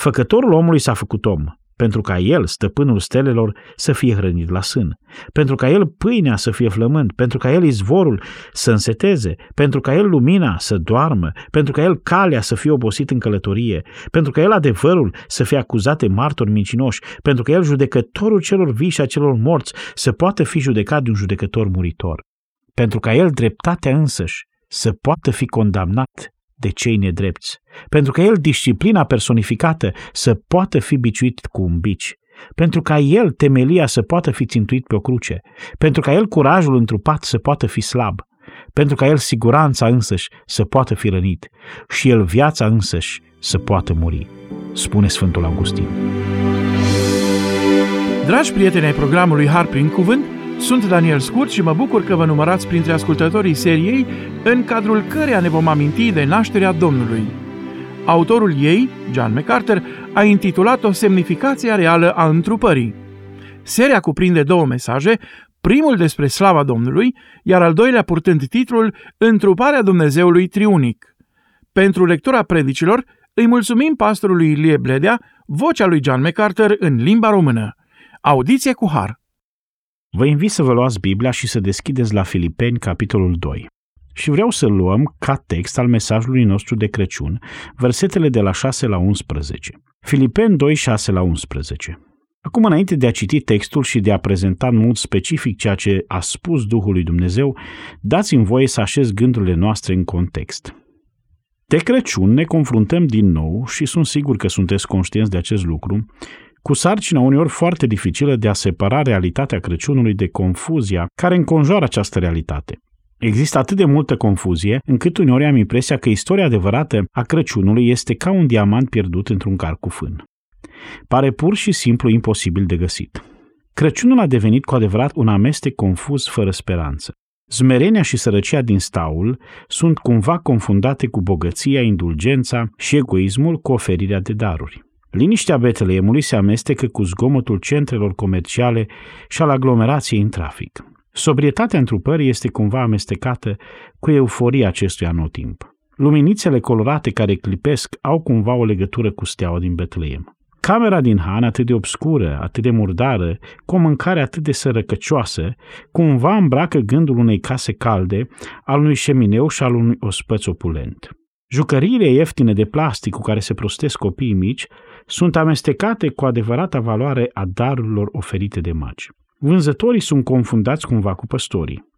Făcătorul omului s-a făcut om, pentru ca el, stăpânul stelelor, să fie hrănit la sân, pentru ca el pâinea să fie flămând, pentru ca el izvorul să înseteze, pentru ca el lumina să doarmă, pentru ca el calea să fie obosit în călătorie, pentru ca el adevărul să fie acuzat de martori mincinoși, pentru ca el judecătorul celor vii și a celor morți să poată fi judecat de un judecător muritor, pentru ca el dreptatea însăși să poată fi condamnat de cei nedrepți, pentru că el, disciplina personificată, să poată fi biciuit cu un bici, pentru ca el, temelia, să poată fi țintuit pe o cruce, pentru ca el, curajul întrupat, să poată fi slab, pentru ca el, siguranța însăși, să poată fi rănit și el, viața însăși, să poată muri, spune Sfântul Augustin. Dragi prieteni ai programului Har prin Cuvânt, sunt Daniel Scurt și mă bucur că vă numărați printre ascultătorii seriei în cadrul căreia ne vom aminti de nașterea Domnului. Autorul ei, John MacArthur, a intitulat-o Semnificația reală a întrupării. Seria cuprinde două mesaje, primul despre slava Domnului, iar al doilea purtând titlul Întruparea Dumnezeului Triunic. Pentru lectura predicilor, îi mulțumim pastorului Ilie Bledea, vocea lui John MacArthur în limba română. Audiție cu har! Vă invit să vă luați Biblia și să deschideți la Filipeni, capitolul 2. Și vreau să luăm ca text al mesajului nostru de Crăciun versetele de la 6 la 11. Filipeni 2, 6 la 11. Acum, înainte de a citi textul și de a prezenta în mod specific ceea ce a spus Duhul lui Dumnezeu, dați-mi voie să așez gândurile noastre în context. De Crăciun ne confruntăm din nou și sunt sigur că sunteți conștienți de acest lucru, cu sarcina uneori foarte dificilă de a separa realitatea Crăciunului de confuzia care înconjoară această realitate. Există atât de multă confuzie, încât uneori am impresia că istoria adevărată a Crăciunului este ca un diamant pierdut într-un car cu fân. Pare pur și simplu imposibil de găsit. Crăciunul a devenit cu adevărat un amestec confuz fără speranță. Zmerenia și sărăcia din staul sunt cumva confundate cu bogăția, indulgența și egoismul cu oferirea de daruri. Liniștea Betleemului se amestecă cu zgomotul centrelor comerciale și al aglomerației în trafic. Sobrietatea întrupării este cumva amestecată cu euforia acestui anotimp. Luminițele colorate care clipesc au cumva o legătură cu steaua din Betleem. Camera din Han, atât de obscură, atât de murdară, cu o mâncare atât de sărăcăcioasă, cumva îmbracă gândul unei case calde, al unui șemineu și al unui ospăț opulent. Jucăriile ieftine de plastic cu care se prostesc copiii mici sunt amestecate cu adevărata valoare a darurilor oferite de magi. Vânzătorii sunt confundați cumva cu păstorii,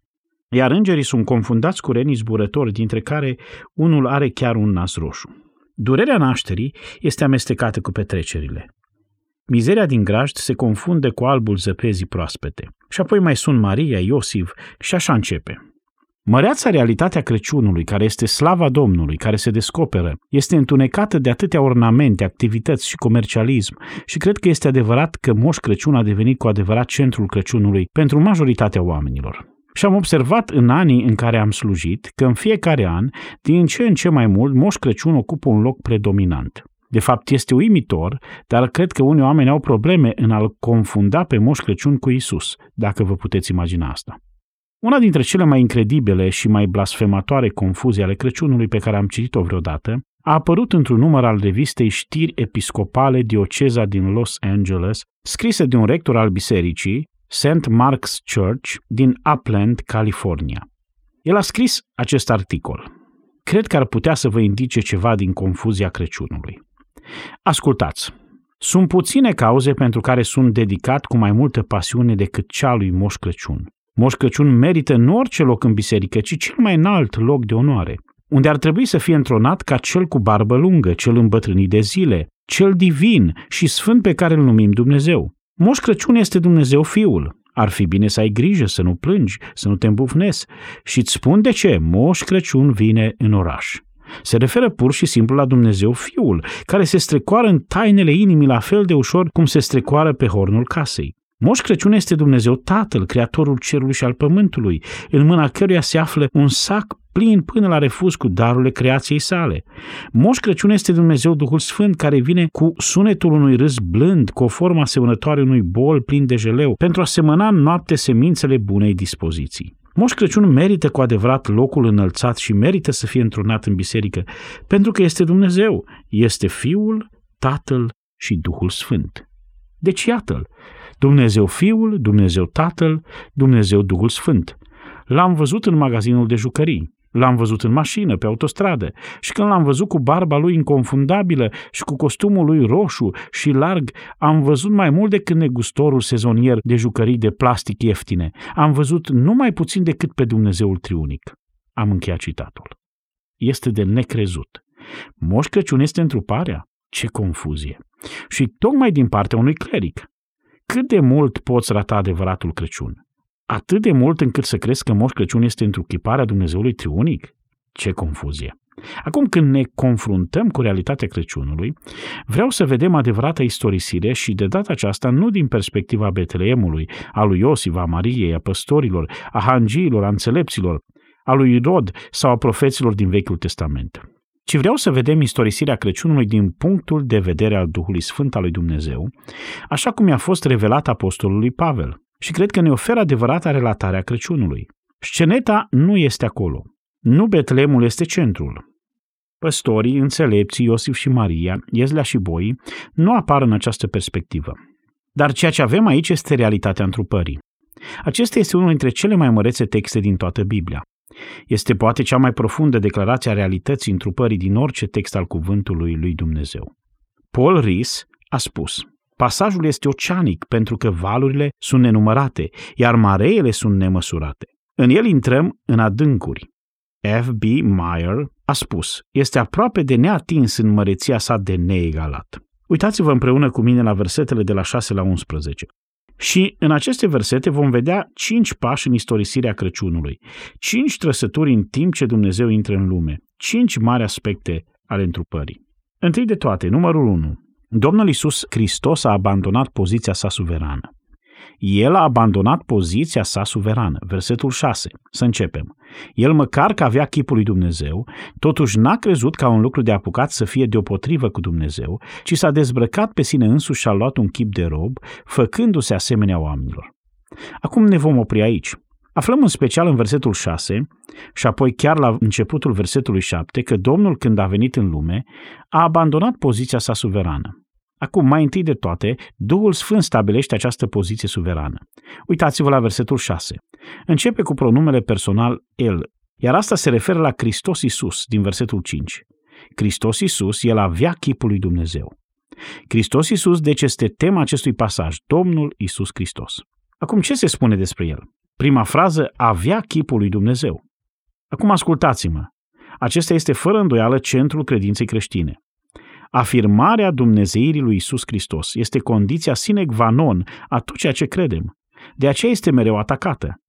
iar îngerii sunt confundați cu renii zburători, dintre care unul are chiar un nas roșu. Durerea nașterii este amestecată cu petrecerile. Mizeria din grajd se confunde cu albul zăpezii proaspete. Și apoi mai sunt Maria, Iosif și așa începe. Măreața realitatea Crăciunului, care este slava Domnului, care se descoperă, este întunecată de atâtea ornamente, activități și comercialism și cred că este adevărat că Moș Crăciun a devenit cu adevărat centrul Crăciunului pentru majoritatea oamenilor. Și am observat în anii în care am slujit că în fiecare an, din ce în ce mai mult, Moș Crăciun ocupă un loc predominant. De fapt, este uimitor, dar cred că unii oameni au probleme în a-l confunda pe Moș Crăciun cu Isus, dacă vă puteți imagina asta. Una dintre cele mai incredibile și mai blasfematoare confuzii ale Crăciunului pe care am citit-o vreodată a apărut într-un număr al revistei Știri Episcopale Dioceza din Los Angeles, scrisă de un rector al bisericii, St. Mark's Church, din Upland, California. El a scris acest articol. Cred că ar putea să vă indice ceva din confuzia Crăciunului. Ascultați! Sunt puține cauze pentru care sunt dedicat cu mai multă pasiune decât cea lui Moș Crăciun. Moș Crăciun merită nu orice loc în biserică, ci cel mai înalt loc de onoare, unde ar trebui să fie întronat ca cel cu barbă lungă, cel îmbătrânit de zile, cel divin și sfânt pe care îl numim Dumnezeu. Moș Crăciun este Dumnezeu Fiul. Ar fi bine să ai grijă, să nu plângi, să nu te îmbufnezi. Și îți spun de ce Moș Crăciun vine în oraș. Se referă pur și simplu la Dumnezeu Fiul, care se strecoară în tainele inimii la fel de ușor cum se strecoară pe hornul casei. Moș Crăciun este Dumnezeu Tatăl, Creatorul Cerului și al Pământului, în mâna căruia se află un sac plin până la refuz cu darurile creației sale. Moș Crăciun este Dumnezeu Duhul Sfânt care vine cu sunetul unui râs blând, cu o formă asemănătoare unui bol plin de jeleu, pentru a semăna în noapte semințele bunei dispoziții. Moș Crăciun merită cu adevărat locul înălțat și merită să fie întrunat în biserică, pentru că este Dumnezeu, este Fiul, Tatăl și Duhul Sfânt. Deci iată-l, Dumnezeu Fiul, Dumnezeu Tatăl, Dumnezeu Duhul Sfânt. L-am văzut în magazinul de jucării, l-am văzut în mașină, pe autostradă și când l-am văzut cu barba lui inconfundabilă și cu costumul lui roșu și larg, am văzut mai mult decât negustorul sezonier de jucării de plastic ieftine. Am văzut numai puțin decât pe Dumnezeul triunic. Am încheiat citatul. Este de necrezut. Moș Crăciun este întruparea? Ce confuzie! Și tocmai din partea unui cleric. Cât de mult poți rata adevăratul Crăciun? Atât de mult încât să crezi că Moș Crăciun este întruchiparea Dumnezeului triunic? Ce confuzie! Acum când ne confruntăm cu realitatea Crăciunului, vreau să vedem adevărata istorisire și de data aceasta nu din perspectiva Betleemului, a lui Iosif, a Mariei, a păstorilor, a hangiilor, a înțelepților, a lui Rod sau a profeților din Vechiul Testament ci vreau să vedem istorisirea Crăciunului din punctul de vedere al Duhului Sfânt al lui Dumnezeu, așa cum i-a fost revelat apostolului Pavel. Și cred că ne oferă adevărata relatare a Crăciunului. Sceneta nu este acolo. Nu Betlemul este centrul. Păstorii, înțelepții, Iosif și Maria, Iezlea și Boi, nu apar în această perspectivă. Dar ceea ce avem aici este realitatea întrupării. Acesta este unul dintre cele mai mărețe texte din toată Biblia. Este poate cea mai profundă declarație a realității întrupării din orice text al cuvântului lui Dumnezeu. Paul Ries a spus, pasajul este oceanic pentru că valurile sunt nenumărate, iar mareele sunt nemăsurate. În el intrăm în adâncuri. F.B. Meyer a spus, este aproape de neatins în măreția sa de neegalat. Uitați-vă împreună cu mine la versetele de la 6 la 11. Și în aceste versete vom vedea cinci pași în istorisirea Crăciunului, cinci trăsături în timp ce Dumnezeu intră în lume, cinci mari aspecte ale întrupării. Întâi de toate, numărul 1. Domnul Isus Hristos a abandonat poziția sa suverană. El a abandonat poziția sa suverană. Versetul 6. Să începem. El măcar că avea chipul lui Dumnezeu, totuși n-a crezut ca un lucru de apucat să fie deopotrivă cu Dumnezeu, ci s-a dezbrăcat pe sine însuși și a luat un chip de rob, făcându-se asemenea oamenilor. Acum ne vom opri aici. Aflăm în special în versetul 6 și apoi chiar la începutul versetului 7 că Domnul când a venit în lume a abandonat poziția sa suverană. Acum, mai întâi de toate, Duhul Sfânt stabilește această poziție suverană. Uitați-vă la versetul 6. Începe cu pronumele personal El, iar asta se referă la Hristos Isus din versetul 5. Hristos Isus, El avea chipul lui Dumnezeu. Hristos Isus, deci este tema acestui pasaj, Domnul Isus Hristos. Acum, ce se spune despre El? Prima frază, avea chipul lui Dumnezeu. Acum ascultați-mă. Acesta este fără îndoială centrul credinței creștine. Afirmarea Dumnezeirii lui Isus Hristos este condiția sine qua non a tot ceea ce credem. De aceea este mereu atacată.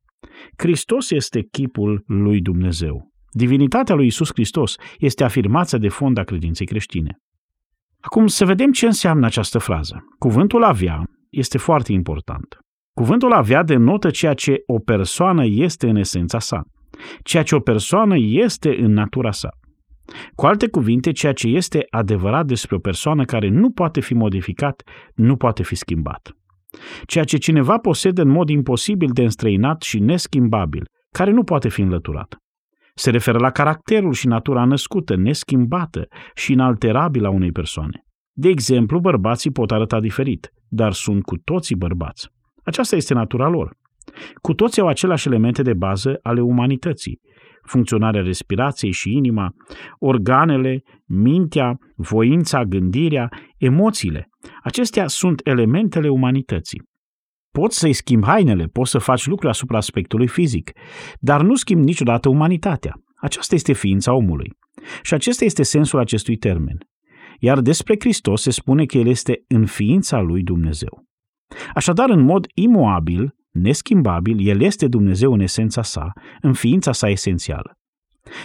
Hristos este chipul lui Dumnezeu. Divinitatea lui Isus Hristos este afirmația de fond a credinței creștine. Acum să vedem ce înseamnă această frază. Cuvântul avea este foarte important. Cuvântul avea denotă ceea ce o persoană este în esența sa, ceea ce o persoană este în natura sa. Cu alte cuvinte, ceea ce este adevărat despre o persoană care nu poate fi modificat, nu poate fi schimbat. Ceea ce cineva posedă în mod imposibil de înstrăinat și neschimbabil, care nu poate fi înlăturat. Se referă la caracterul și natura născută, neschimbată și inalterabilă a unei persoane. De exemplu, bărbații pot arăta diferit, dar sunt cu toții bărbați. Aceasta este natura lor. Cu toții au aceleași elemente de bază ale umanității, funcționarea respirației și inima, organele, mintea, voința, gândirea, emoțiile. Acestea sunt elementele umanității. Poți să-i schimbi hainele, poți să faci lucruri asupra aspectului fizic, dar nu schimbi niciodată umanitatea. Aceasta este ființa omului. Și acesta este sensul acestui termen. Iar despre Hristos se spune că El este în ființa lui Dumnezeu. Așadar, în mod imoabil, neschimbabil, El este Dumnezeu în esența sa, în ființa sa esențială.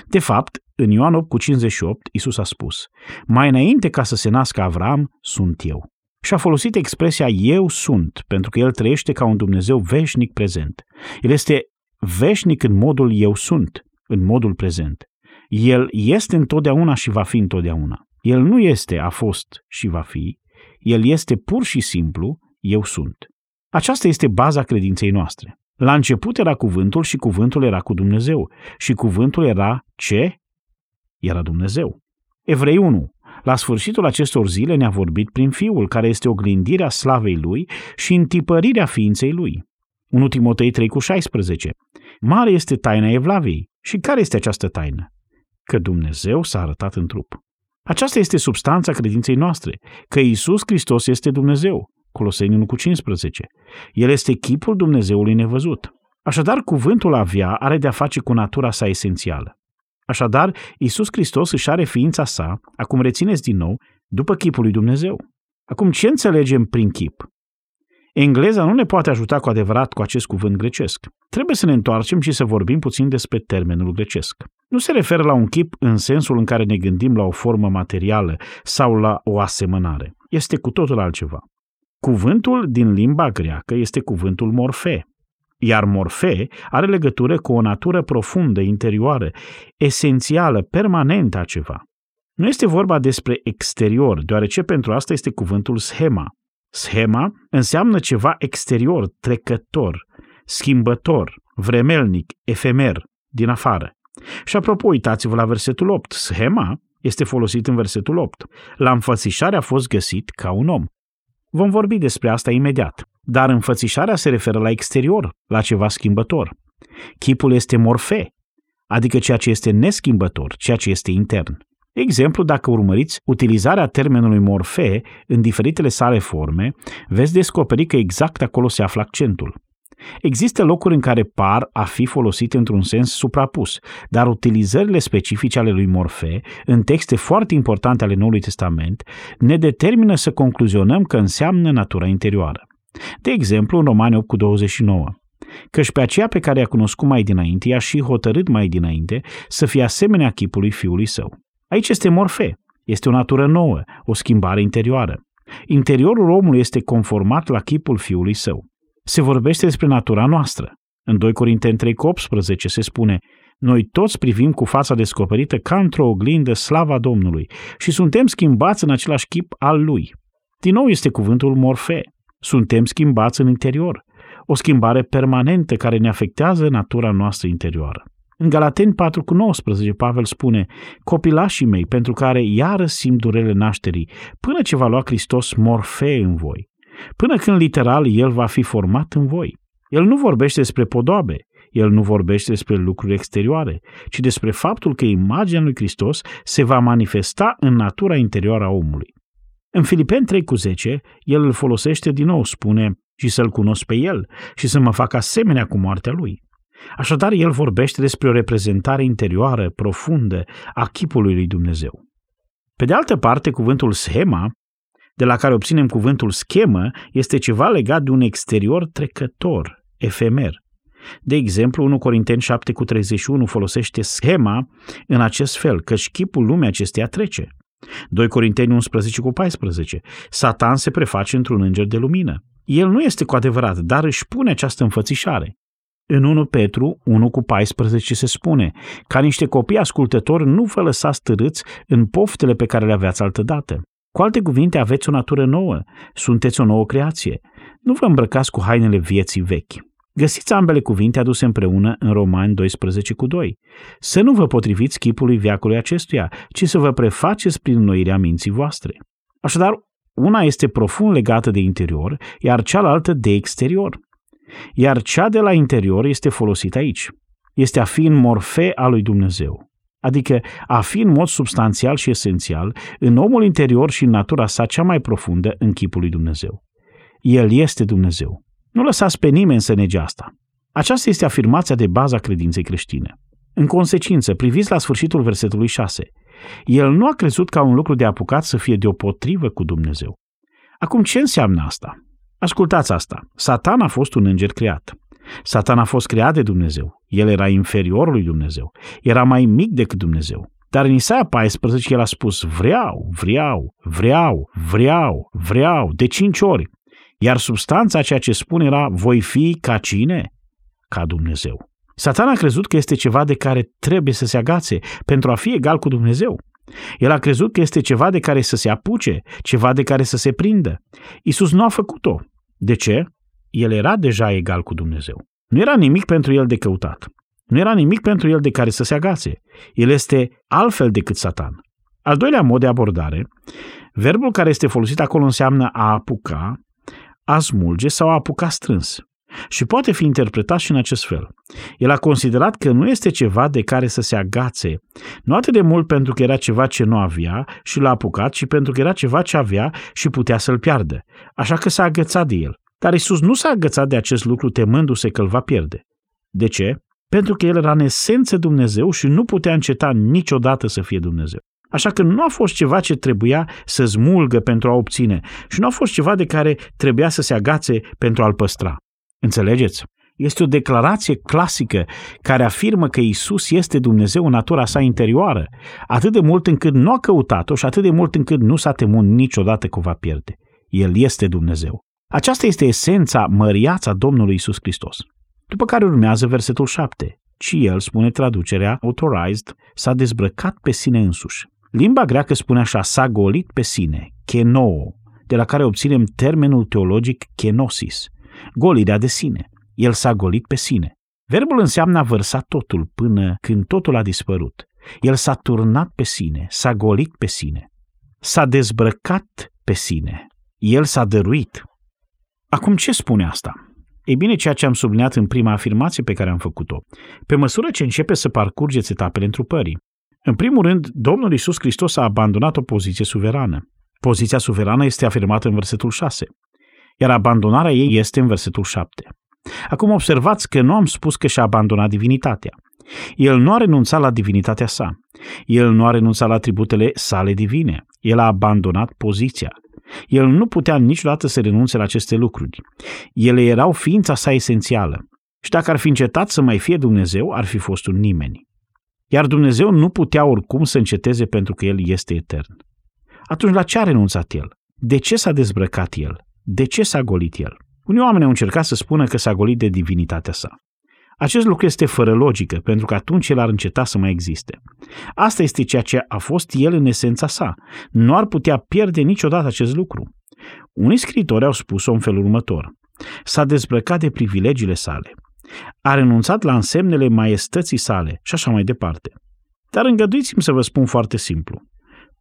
De fapt, în Ioan 8 cu 58, Isus a spus, mai înainte ca să se nască Avram, sunt eu. Și a folosit expresia eu sunt, pentru că el trăiește ca un Dumnezeu veșnic prezent. El este veșnic în modul eu sunt, în modul prezent. El este întotdeauna și va fi întotdeauna. El nu este, a fost și va fi. El este pur și simplu, eu sunt. Aceasta este baza credinței noastre. La început era cuvântul și cuvântul era cu Dumnezeu. Și cuvântul era ce? Era Dumnezeu. Evrei 1. La sfârșitul acestor zile ne-a vorbit prin Fiul, care este oglindirea slavei Lui și întipărirea ființei Lui. 1 Timotei 3 cu 16. Mare este taina Evlaviei. Și care este această taină? Că Dumnezeu s-a arătat în trup. Aceasta este substanța credinței noastre, că Isus Hristos este Dumnezeu. Coloseni 1 cu 15. El este chipul Dumnezeului nevăzut. Așadar, cuvântul avea are de-a face cu natura sa esențială. Așadar, Isus Hristos își are ființa sa, acum rețineți din nou, după chipul lui Dumnezeu. Acum, ce înțelegem prin chip? Engleza nu ne poate ajuta cu adevărat cu acest cuvânt grecesc. Trebuie să ne întoarcem și să vorbim puțin despre termenul grecesc. Nu se referă la un chip în sensul în care ne gândim la o formă materială sau la o asemănare. Este cu totul altceva. Cuvântul din limba greacă este cuvântul morfe, iar morfe are legătură cu o natură profundă, interioară, esențială, permanentă a ceva. Nu este vorba despre exterior, deoarece pentru asta este cuvântul schema. Schema înseamnă ceva exterior, trecător, schimbător, vremelnic, efemer, din afară. Și apropo, uitați-vă la versetul 8. Schema este folosit în versetul 8. La înfățișare a fost găsit ca un om. Vom vorbi despre asta imediat. Dar înfățișarea se referă la exterior, la ceva schimbător. Chipul este morfe, adică ceea ce este neschimbător, ceea ce este intern. Exemplu, dacă urmăriți utilizarea termenului morfe în diferitele sale forme, veți descoperi că exact acolo se află accentul. Există locuri în care par a fi folosit într-un sens suprapus, dar utilizările specifice ale lui Morfe, în texte foarte importante ale Noului Testament, ne determină să concluzionăm că înseamnă natura interioară. De exemplu, în Romani 8 cu 29, căci pe aceea pe care i-a cunoscut mai dinainte, i-a și hotărât mai dinainte să fie asemenea chipului fiului său. Aici este morfe, este o natură nouă, o schimbare interioară. Interiorul omului este conformat la chipul fiului său. Se vorbește despre natura noastră. În 2 Corinteni 3 18 se spune noi toți privim cu fața descoperită ca într-o oglindă slava Domnului și suntem schimbați în același chip al Lui. Din nou este cuvântul morfe. Suntem schimbați în interior. O schimbare permanentă care ne afectează natura noastră interioară. În Galateni 4 cu 19, Pavel spune, copilașii mei, pentru care iară simt durele nașterii, până ce va lua Hristos morfe în voi, până când literal El va fi format în voi. El nu vorbește despre podoabe, el nu vorbește despre lucruri exterioare, ci despre faptul că imaginea lui Hristos se va manifesta în natura interioară a omului. În Filipeni 3 cu 10, el îl folosește din nou, spune, și să-l cunosc pe el și să mă fac asemenea cu moartea lui. Așadar, el vorbește despre o reprezentare interioară, profundă, a chipului lui Dumnezeu. Pe de altă parte, cuvântul schema, de la care obținem cuvântul schemă, este ceva legat de un exterior trecător, efemer. De exemplu, 1 Corinteni 7 cu 31 folosește schema în acest fel, căci chipul lumii acesteia trece. 2 Corinteni 11 cu 14. Satan se preface într-un înger de lumină. El nu este cu adevărat, dar își pune această înfățișare. În 1 Petru 1 cu 14 se spune, ca niște copii ascultători nu vă lăsați târâți în poftele pe care le aveați altădată. Cu alte cuvinte, aveți o natură nouă, sunteți o nouă creație. Nu vă îmbrăcați cu hainele vieții vechi. Găsiți ambele cuvinte aduse împreună în Romani 12 cu 2. Să nu vă potriviți chipului viacului acestuia, ci să vă prefaceți prin noirea minții voastre. Așadar, una este profund legată de interior, iar cealaltă de exterior. Iar cea de la interior este folosită aici. Este a fi în morfe a lui Dumnezeu. Adică a fi în mod substanțial și esențial în omul interior și în natura sa cea mai profundă în chipul lui Dumnezeu. El este Dumnezeu. Nu lăsați pe nimeni să nege asta. Aceasta este afirmația de bază a credinței creștine. În consecință, priviți la sfârșitul versetului 6. El nu a crezut ca un lucru de apucat să fie deopotrivă cu Dumnezeu. Acum, ce înseamnă asta? Ascultați asta. Satan a fost un înger creat. Satan a fost creat de Dumnezeu. El era inferiorul lui Dumnezeu. Era mai mic decât Dumnezeu. Dar în Isaia 14 el a spus vreau, vreau, vreau, vreau, vreau, de cinci ori. Iar substanța ceea ce spune era, voi fi ca cine? Ca Dumnezeu. Satan a crezut că este ceva de care trebuie să se agațe pentru a fi egal cu Dumnezeu. El a crezut că este ceva de care să se apuce, ceva de care să se prindă. Isus nu a făcut-o. De ce? El era deja egal cu Dumnezeu. Nu era nimic pentru el de căutat. Nu era nimic pentru el de care să se agațe. El este altfel decât Satan. Al doilea mod de abordare, verbul care este folosit acolo înseamnă a apuca, a smulge sau a apuca strâns. Și poate fi interpretat și în acest fel. El a considerat că nu este ceva de care să se agațe, nu atât de mult pentru că era ceva ce nu avea și l-a apucat, ci pentru că era ceva ce avea și putea să-l piardă. Așa că s-a agățat de el. Dar Isus nu s-a agățat de acest lucru temându-se că îl va pierde. De ce? Pentru că el era în esență Dumnezeu și nu putea înceta niciodată să fie Dumnezeu. Așa că nu a fost ceva ce trebuia să smulgă pentru a obține și nu a fost ceva de care trebuia să se agațe pentru a-l păstra. Înțelegeți? Este o declarație clasică care afirmă că Isus este Dumnezeu în natura sa interioară, atât de mult încât nu a căutat-o și atât de mult încât nu s-a temut niciodată că o va pierde. El este Dumnezeu. Aceasta este esența măriața Domnului Isus Hristos. După care urmează versetul 7. Ci el, spune traducerea authorized, s-a dezbrăcat pe sine însuși. Limba greacă spune așa, s-a golit pe sine, kenoo, de la care obținem termenul teologic kenosis, golirea de sine. El s-a golit pe sine. Verbul înseamnă a vărsa totul până când totul a dispărut. El s-a turnat pe sine, s-a golit pe sine. S-a dezbrăcat pe sine. El s-a dăruit. Acum ce spune asta? Ei bine, ceea ce am subliniat în prima afirmație pe care am făcut-o. Pe măsură ce începe să parcurgeți etapele întrupării. În primul rând, Domnul Isus Hristos a abandonat o poziție suverană. Poziția suverană este afirmată în versetul 6, iar abandonarea ei este în versetul 7. Acum observați că nu am spus că și-a abandonat divinitatea. El nu a renunțat la divinitatea sa. El nu a renunțat la atributele sale divine. El a abandonat poziția. El nu putea niciodată să renunțe la aceste lucruri. Ele erau ființa sa esențială. Și dacă ar fi încetat să mai fie Dumnezeu, ar fi fost un nimeni. Iar Dumnezeu nu putea oricum să înceteze pentru că El este etern. Atunci la ce a renunțat El? De ce s-a dezbrăcat El? De ce s-a golit El? Unii oameni au încercat să spună că s-a golit de divinitatea sa. Acest lucru este fără logică, pentru că atunci el ar înceta să mai existe. Asta este ceea ce a fost el în esența sa. Nu ar putea pierde niciodată acest lucru. Unii scritori au spus-o în felul următor. S-a dezbrăcat de privilegiile sale. A renunțat la însemnele maiestății sale și așa mai departe. Dar îngăduiți-mi să vă spun foarte simplu.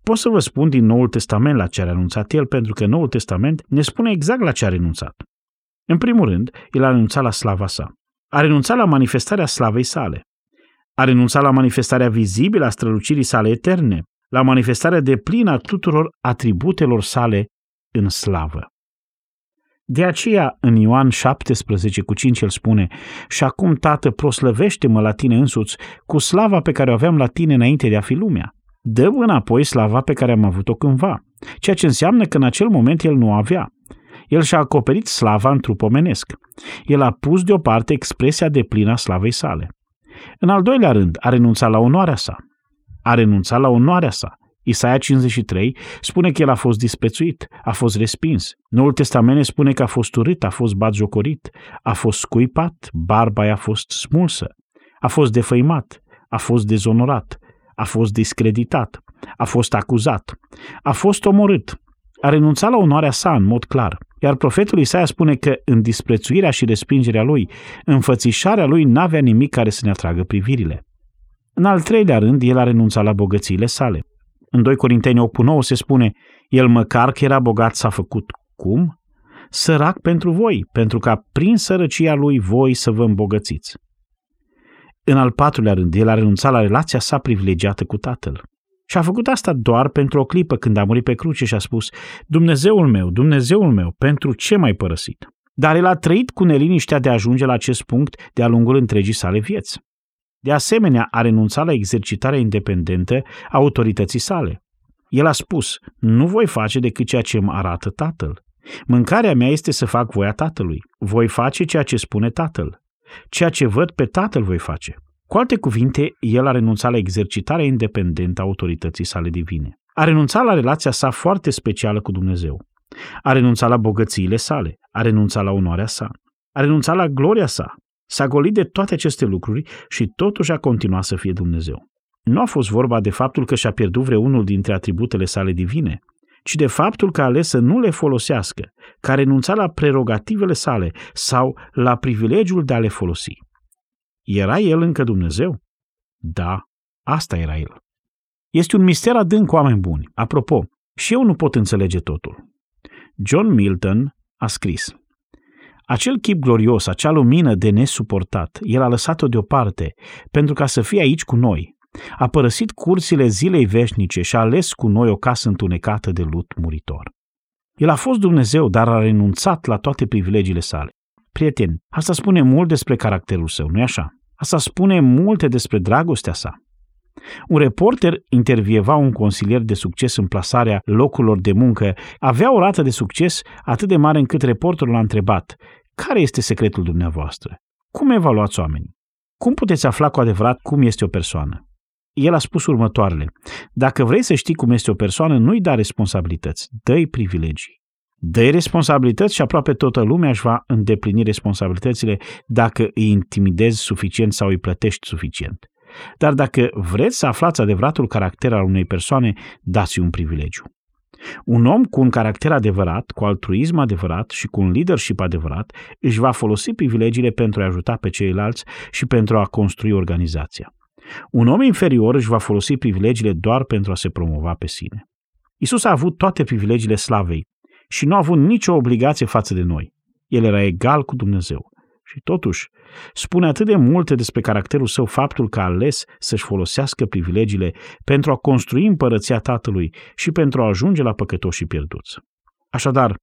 Pot să vă spun din Noul Testament la ce a renunțat el, pentru că Noul Testament ne spune exact la ce a renunțat. În primul rând, el a renunțat la slava sa. A renunțat la manifestarea slavei sale. A renunțat la manifestarea vizibilă a strălucirii sale eterne, la manifestarea de plină a tuturor atributelor sale în slavă. De aceea, în Ioan 17 cu 5 el spune, Și acum, Tată, proslăvește-mă la tine însuți cu slava pe care o aveam la tine înainte de a fi lumea. Dă înapoi slava pe care am avut-o cândva, ceea ce înseamnă că în acel moment el nu avea. El și-a acoperit slava în trup omenesc. El a pus deoparte expresia de plină a slavei sale. În al doilea rând, a renunțat la onoarea sa. A renunțat la onoarea sa. Isaia 53 spune că el a fost disprețuit, a fost respins. Noul Testament spune că a fost urât, a fost batjocorit, a fost scuipat, barba i-a fost smulsă, a fost defăimat, a fost dezonorat, a fost discreditat, a fost acuzat, a fost omorât, a renunțat la onoarea sa în mod clar. Iar profetul Isaia spune că în disprețuirea și respingerea lui, înfățișarea lui n-avea nimic care să ne atragă privirile. În al treilea rând, el a renunțat la bogățiile sale. În 2 Corinteni 8 9 se spune, el măcar că era bogat s-a făcut cum? Sărac pentru voi, pentru ca prin sărăcia lui voi să vă îmbogățiți. În al patrulea rând, el a renunțat la relația sa privilegiată cu tatăl. Și a făcut asta doar pentru o clipă când a murit pe cruce și a spus, Dumnezeul meu, Dumnezeul meu, pentru ce m-ai părăsit? Dar el a trăit cu neliniștea de a ajunge la acest punct de-a lungul întregii sale vieți. De asemenea, a renunțat la exercitarea independentă a autorității sale. El a spus, nu voi face decât ceea ce îmi arată tatăl. Mâncarea mea este să fac voia tatălui. Voi face ceea ce spune tatăl. Ceea ce văd pe tatăl voi face. Cu alte cuvinte, el a renunțat la exercitarea independentă a autorității sale divine. A renunțat la relația sa foarte specială cu Dumnezeu. A renunțat la bogățiile sale. A renunțat la onoarea sa. A renunțat la gloria sa. S-a golit de toate aceste lucruri și totuși a continuat să fie Dumnezeu. Nu a fost vorba de faptul că și-a pierdut vreunul dintre atributele sale divine, ci de faptul că a ales să nu le folosească, că a renunțat la prerogativele sale sau la privilegiul de a le folosi. Era el încă Dumnezeu? Da, asta era el. Este un mister adânc, oameni buni. Apropo, și eu nu pot înțelege totul. John Milton a scris Acel chip glorios, acea lumină de nesuportat, el a lăsat-o deoparte pentru ca să fie aici cu noi. A părăsit curțile zilei veșnice și a ales cu noi o casă întunecată de lut muritor. El a fost Dumnezeu, dar a renunțat la toate privilegiile sale. Prieteni, asta spune mult despre caracterul său, nu-i așa? Asta spune multe despre dragostea sa. Un reporter intervieva un consilier de succes în plasarea locurilor de muncă. Avea o rată de succes atât de mare încât reporterul l-a întrebat care este secretul dumneavoastră? Cum evaluați oamenii? Cum puteți afla cu adevărat cum este o persoană? El a spus următoarele. Dacă vrei să știi cum este o persoană, nu-i da responsabilități, dă-i privilegii. Dă responsabilități și aproape toată lumea își va îndeplini responsabilitățile dacă îi intimidezi suficient sau îi plătești suficient. Dar dacă vreți să aflați adevăratul caracter al unei persoane, dați un privilegiu. Un om cu un caracter adevărat, cu altruism adevărat și cu un leadership adevărat își va folosi privilegiile pentru a ajuta pe ceilalți și pentru a construi organizația. Un om inferior își va folosi privilegiile doar pentru a se promova pe sine. Isus a avut toate privilegiile slavei și nu a avut nicio obligație față de noi. El era egal cu Dumnezeu. Și totuși, spune atât de multe despre caracterul său faptul că a ales să-și folosească privilegiile pentru a construi împărăția Tatălui și pentru a ajunge la păcătoșii pierduți. Așadar,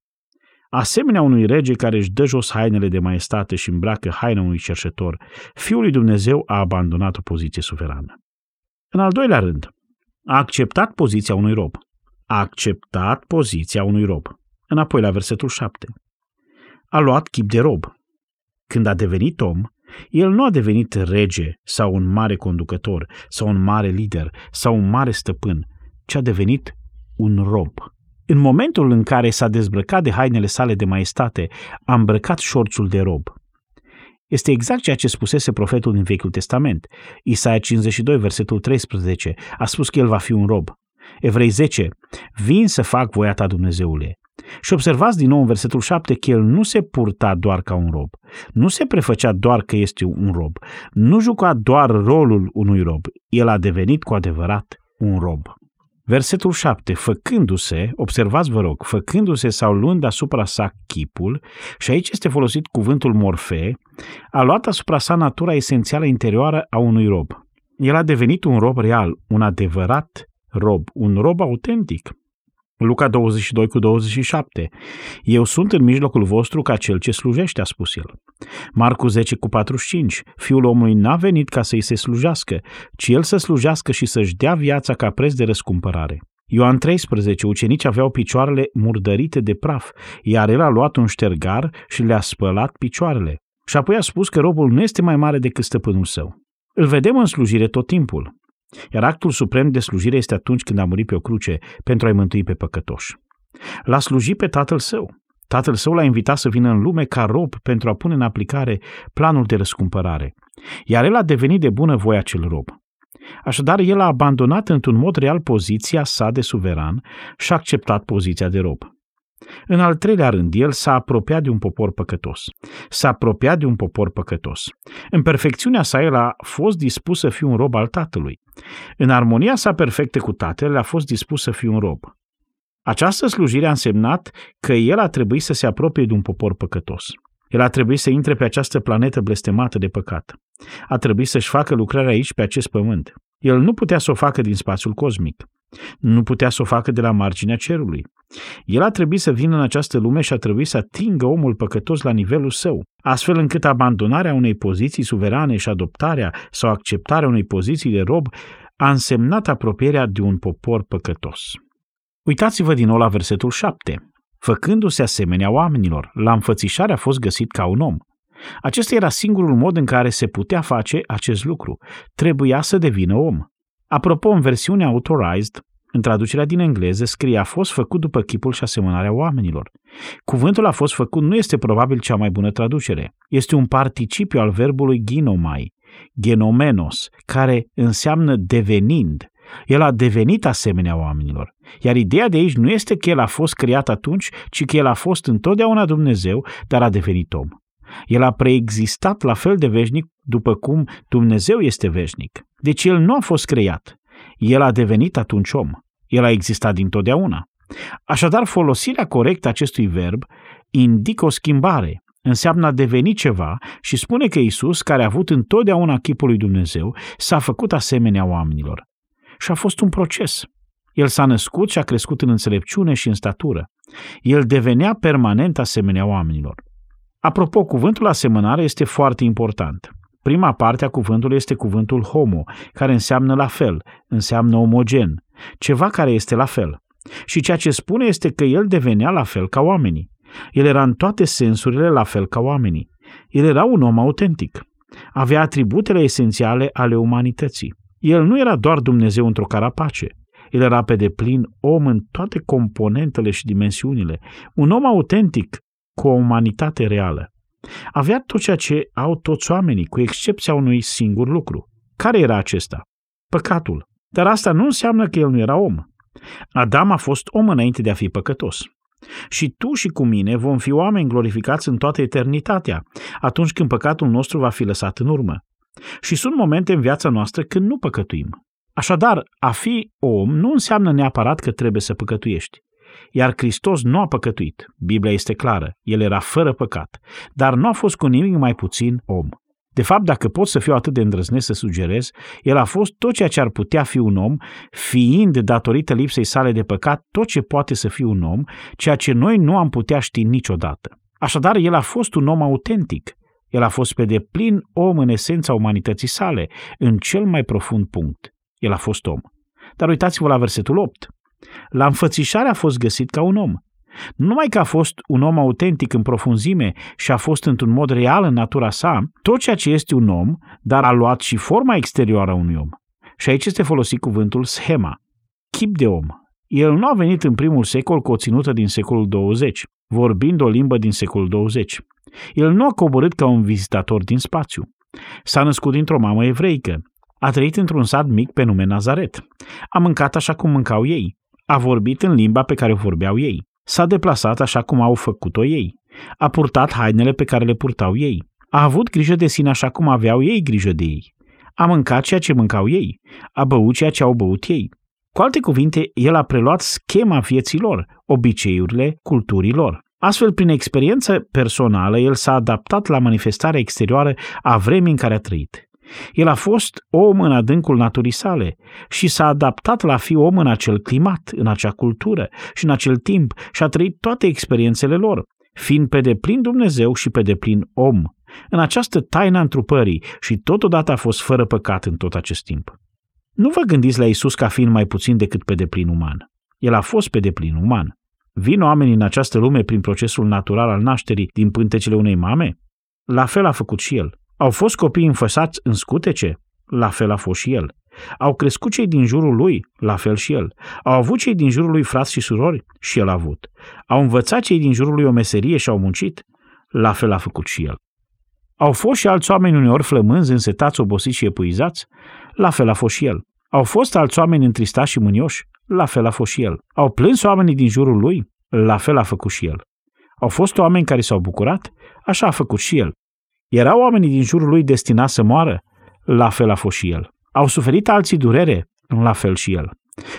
asemenea unui rege care își dă jos hainele de maestate și îmbracă haina unui cerșetor, Fiul lui Dumnezeu a abandonat o poziție suverană. În al doilea rând, a acceptat poziția unui rob. A acceptat poziția unui rob. Înapoi la versetul 7. A luat chip de rob, când a devenit om, el nu a devenit rege sau un mare conducător sau un mare lider sau un mare stăpân, ci a devenit un rob. În momentul în care s-a dezbrăcat de hainele sale de maestate, a îmbrăcat șorțul de rob. Este exact ceea ce spusese profetul din Vechiul Testament. Isaia 52, versetul 13, a spus că el va fi un rob. Evrei 10, vin să fac voia ta, Dumnezeule. Și observați din nou în versetul 7 că el nu se purta doar ca un rob, nu se prefăcea doar că este un rob, nu juca doar rolul unui rob, el a devenit cu adevărat un rob. Versetul 7, făcându-se, observați vă rog, făcându-se sau luând asupra sa chipul, și aici este folosit cuvântul morfe, a luat asupra sa natura esențială interioară a unui rob. El a devenit un rob real, un adevărat rob, un rob autentic. Luca 22 cu 27. Eu sunt în mijlocul vostru ca cel ce slujește, a spus el. Marcu 10 cu 45. Fiul omului n-a venit ca să-i se slujească, ci el să slujească și să-și dea viața ca preț de răscumpărare. Ioan 13. Ucenici aveau picioarele murdărite de praf, iar el a luat un ștergar și le-a spălat picioarele. Și apoi a spus că robul nu este mai mare decât stăpânul său. Îl vedem în slujire tot timpul. Iar actul suprem de slujire este atunci când a murit pe o cruce pentru a-i mântui pe păcătoși. L-a slujit pe tatăl său. Tatăl său l-a invitat să vină în lume ca rob pentru a pune în aplicare planul de răscumpărare. Iar el a devenit de bună voie acel rob. Așadar, el a abandonat într-un mod real poziția sa de suveran și a acceptat poziția de rob. În al treilea rând, el s-a apropiat de un popor păcătos. S-a apropiat de un popor păcătos. În perfecțiunea sa, el a fost dispus să fie un rob al tatălui. În armonia sa perfectă cu tatăl, a fost dispus să fie un rob. Această slujire a însemnat că el a trebuit să se apropie de un popor păcătos. El a trebuit să intre pe această planetă blestemată de păcat. A trebuit să-și facă lucrarea aici pe acest pământ. El nu putea să o facă din spațiul cosmic. Nu putea să o facă de la marginea cerului. El a trebuit să vină în această lume și a trebuit să atingă omul păcătos la nivelul său, astfel încât abandonarea unei poziții suverane și adoptarea sau acceptarea unei poziții de rob a însemnat apropierea de un popor păcătos. Uitați-vă din nou la versetul 7. Făcându-se asemenea oamenilor, la înfățișare a fost găsit ca un om. Acesta era singurul mod în care se putea face acest lucru. Trebuia să devină om. Apropo, în versiunea authorized, în traducerea din engleză scrie a fost făcut după chipul și asemănarea oamenilor. Cuvântul a fost făcut nu este probabil cea mai bună traducere. Este un participiu al verbului ginomai, genomenos, care înseamnă devenind. El a devenit asemenea oamenilor. Iar ideea de aici nu este că el a fost creat atunci, ci că el a fost întotdeauna Dumnezeu, dar a devenit om. El a preexistat la fel de veșnic după cum Dumnezeu este veșnic. Deci el nu a fost creat. El a devenit atunci om. El a existat dintotdeauna. Așadar, folosirea corectă a acestui verb indică o schimbare, înseamnă a deveni ceva și spune că Isus, care a avut întotdeauna chipul lui Dumnezeu, s-a făcut asemenea oamenilor. Și a fost un proces. El s-a născut și a crescut în înțelepciune și în statură. El devenea permanent asemenea oamenilor. Apropo, cuvântul asemănare este foarte important. Prima parte a cuvântului este cuvântul homo, care înseamnă la fel, înseamnă omogen, ceva care este la fel. Și ceea ce spune este că el devenea la fel ca oamenii. El era în toate sensurile la fel ca oamenii. El era un om autentic. Avea atributele esențiale ale umanității. El nu era doar Dumnezeu într-o carapace. El era pe deplin om în toate componentele și dimensiunile. Un om autentic cu o umanitate reală. Avea tot ceea ce au toți oamenii, cu excepția unui singur lucru. Care era acesta? Păcatul. Dar asta nu înseamnă că el nu era om. Adam a fost om înainte de a fi păcătos. Și tu și cu mine vom fi oameni glorificați în toată eternitatea, atunci când păcatul nostru va fi lăsat în urmă. Și sunt momente în viața noastră când nu păcătuim. Așadar, a fi om nu înseamnă neapărat că trebuie să păcătuiești. Iar Hristos nu a păcătuit. Biblia este clară. El era fără păcat. Dar nu a fost cu nimic mai puțin om. De fapt, dacă pot să fiu atât de îndrăznesc să sugerez, el a fost tot ceea ce ar putea fi un om, fiind, datorită lipsei sale de păcat, tot ce poate să fie un om, ceea ce noi nu am putea ști niciodată. Așadar, el a fost un om autentic. El a fost pe deplin om în esența umanității sale, în cel mai profund punct. El a fost om. Dar uitați-vă la versetul 8. La înfățișare a fost găsit ca un om. Nu numai că a fost un om autentic în profunzime și a fost într-un mod real în natura sa, tot ceea ce este un om, dar a luat și forma exterioară a unui om. Și aici este folosit cuvântul schema, chip de om. El nu a venit în primul secol cu o ținută din secolul 20, vorbind o limbă din secolul 20. El nu a coborât ca un vizitator din spațiu. S-a născut dintr-o mamă evreică. A trăit într-un sat mic pe nume Nazaret. A mâncat așa cum mâncau ei. A vorbit în limba pe care o vorbeau ei. S-a deplasat așa cum au făcut-o ei. A purtat hainele pe care le purtau ei. A avut grijă de sine așa cum aveau ei grijă de ei. A mâncat ceea ce mâncau ei. A băut ceea ce au băut ei. Cu alte cuvinte, el a preluat schema vieții lor, obiceiurile, culturii lor. Astfel, prin experiență personală, el s-a adaptat la manifestarea exterioară a vremii în care a trăit. El a fost om în adâncul naturii sale și s-a adaptat la fi om în acel climat, în acea cultură și în acel timp și a trăit toate experiențele lor, fiind pe deplin Dumnezeu și pe deplin om, în această taină întrupării și totodată a fost fără păcat în tot acest timp. Nu vă gândiți la Isus ca fiind mai puțin decât pe deplin uman. El a fost pe deplin uman. Vin oamenii în această lume prin procesul natural al nașterii din pântecele unei mame? La fel a făcut și el. Au fost copii înfăsați în scutece? La fel a fost și el. Au crescut cei din jurul lui? La fel și el. Au avut cei din jurul lui frați și surori? Și el a avut. Au învățat cei din jurul lui o meserie și au muncit? La fel a făcut și el. Au fost și alți oameni uneori flămânzi, însetați, obosiți și epuizați? La fel a fost și el. Au fost alți oameni întristați și mânioși? La fel a fost și el. Au plâns oamenii din jurul lui? La fel a făcut și el. Au fost oameni care s-au bucurat? Așa a făcut și el. Erau oamenii din jurul lui destinați să moară? La fel a fost și el. Au suferit alții durere? La fel și el.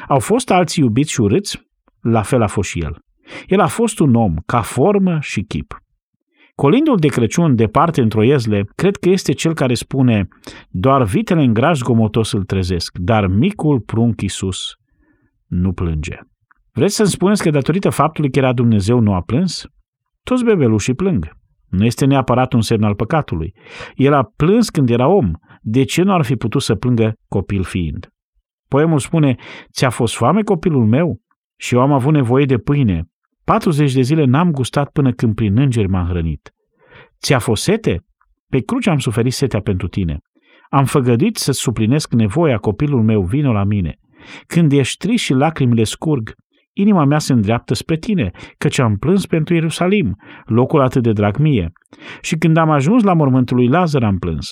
Au fost alții iubiți și urâți? La fel a fost și el. El a fost un om, ca formă și chip. Colindul de Crăciun, departe într-o iezle, cred că este cel care spune doar vitele în graj gomotos îl trezesc, dar micul prunc Iisus nu plânge. Vreți să-mi spuneți că datorită faptului că era Dumnezeu nu a plâns? Toți bebelușii plâng. Nu este neapărat un semn al păcatului. El a plâns când era om. De ce nu ar fi putut să plângă copil fiind? Poemul spune, ți-a fost foame copilul meu? Și eu am avut nevoie de pâine. 40 de zile n-am gustat până când prin îngeri m-am hrănit. Ți-a fost sete? Pe cruce am suferit setea pentru tine. Am făgădit să-ți suplinesc nevoia copilul meu, vino la mine. Când ești trist și lacrimile scurg, inima mea se îndreaptă spre tine, căci am plâns pentru Ierusalim, locul atât de drag mie. Și când am ajuns la mormântul lui Lazar am plâns.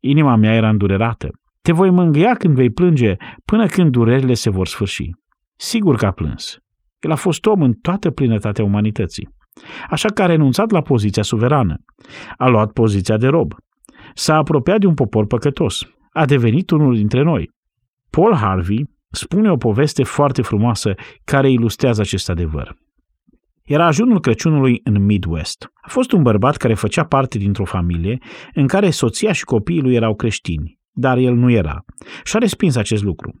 Inima mea era îndurerată. Te voi mângâia când vei plânge, până când durerile se vor sfârși. Sigur că a plâns. El a fost om în toată plinătatea umanității. Așa că a renunțat la poziția suverană. A luat poziția de rob. S-a apropiat de un popor păcătos. A devenit unul dintre noi. Paul Harvey spune o poveste foarte frumoasă care ilustrează acest adevăr. Era ajunul Crăciunului în Midwest. A fost un bărbat care făcea parte dintr-o familie în care soția și copiii lui erau creștini, dar el nu era. Și a respins acest lucru.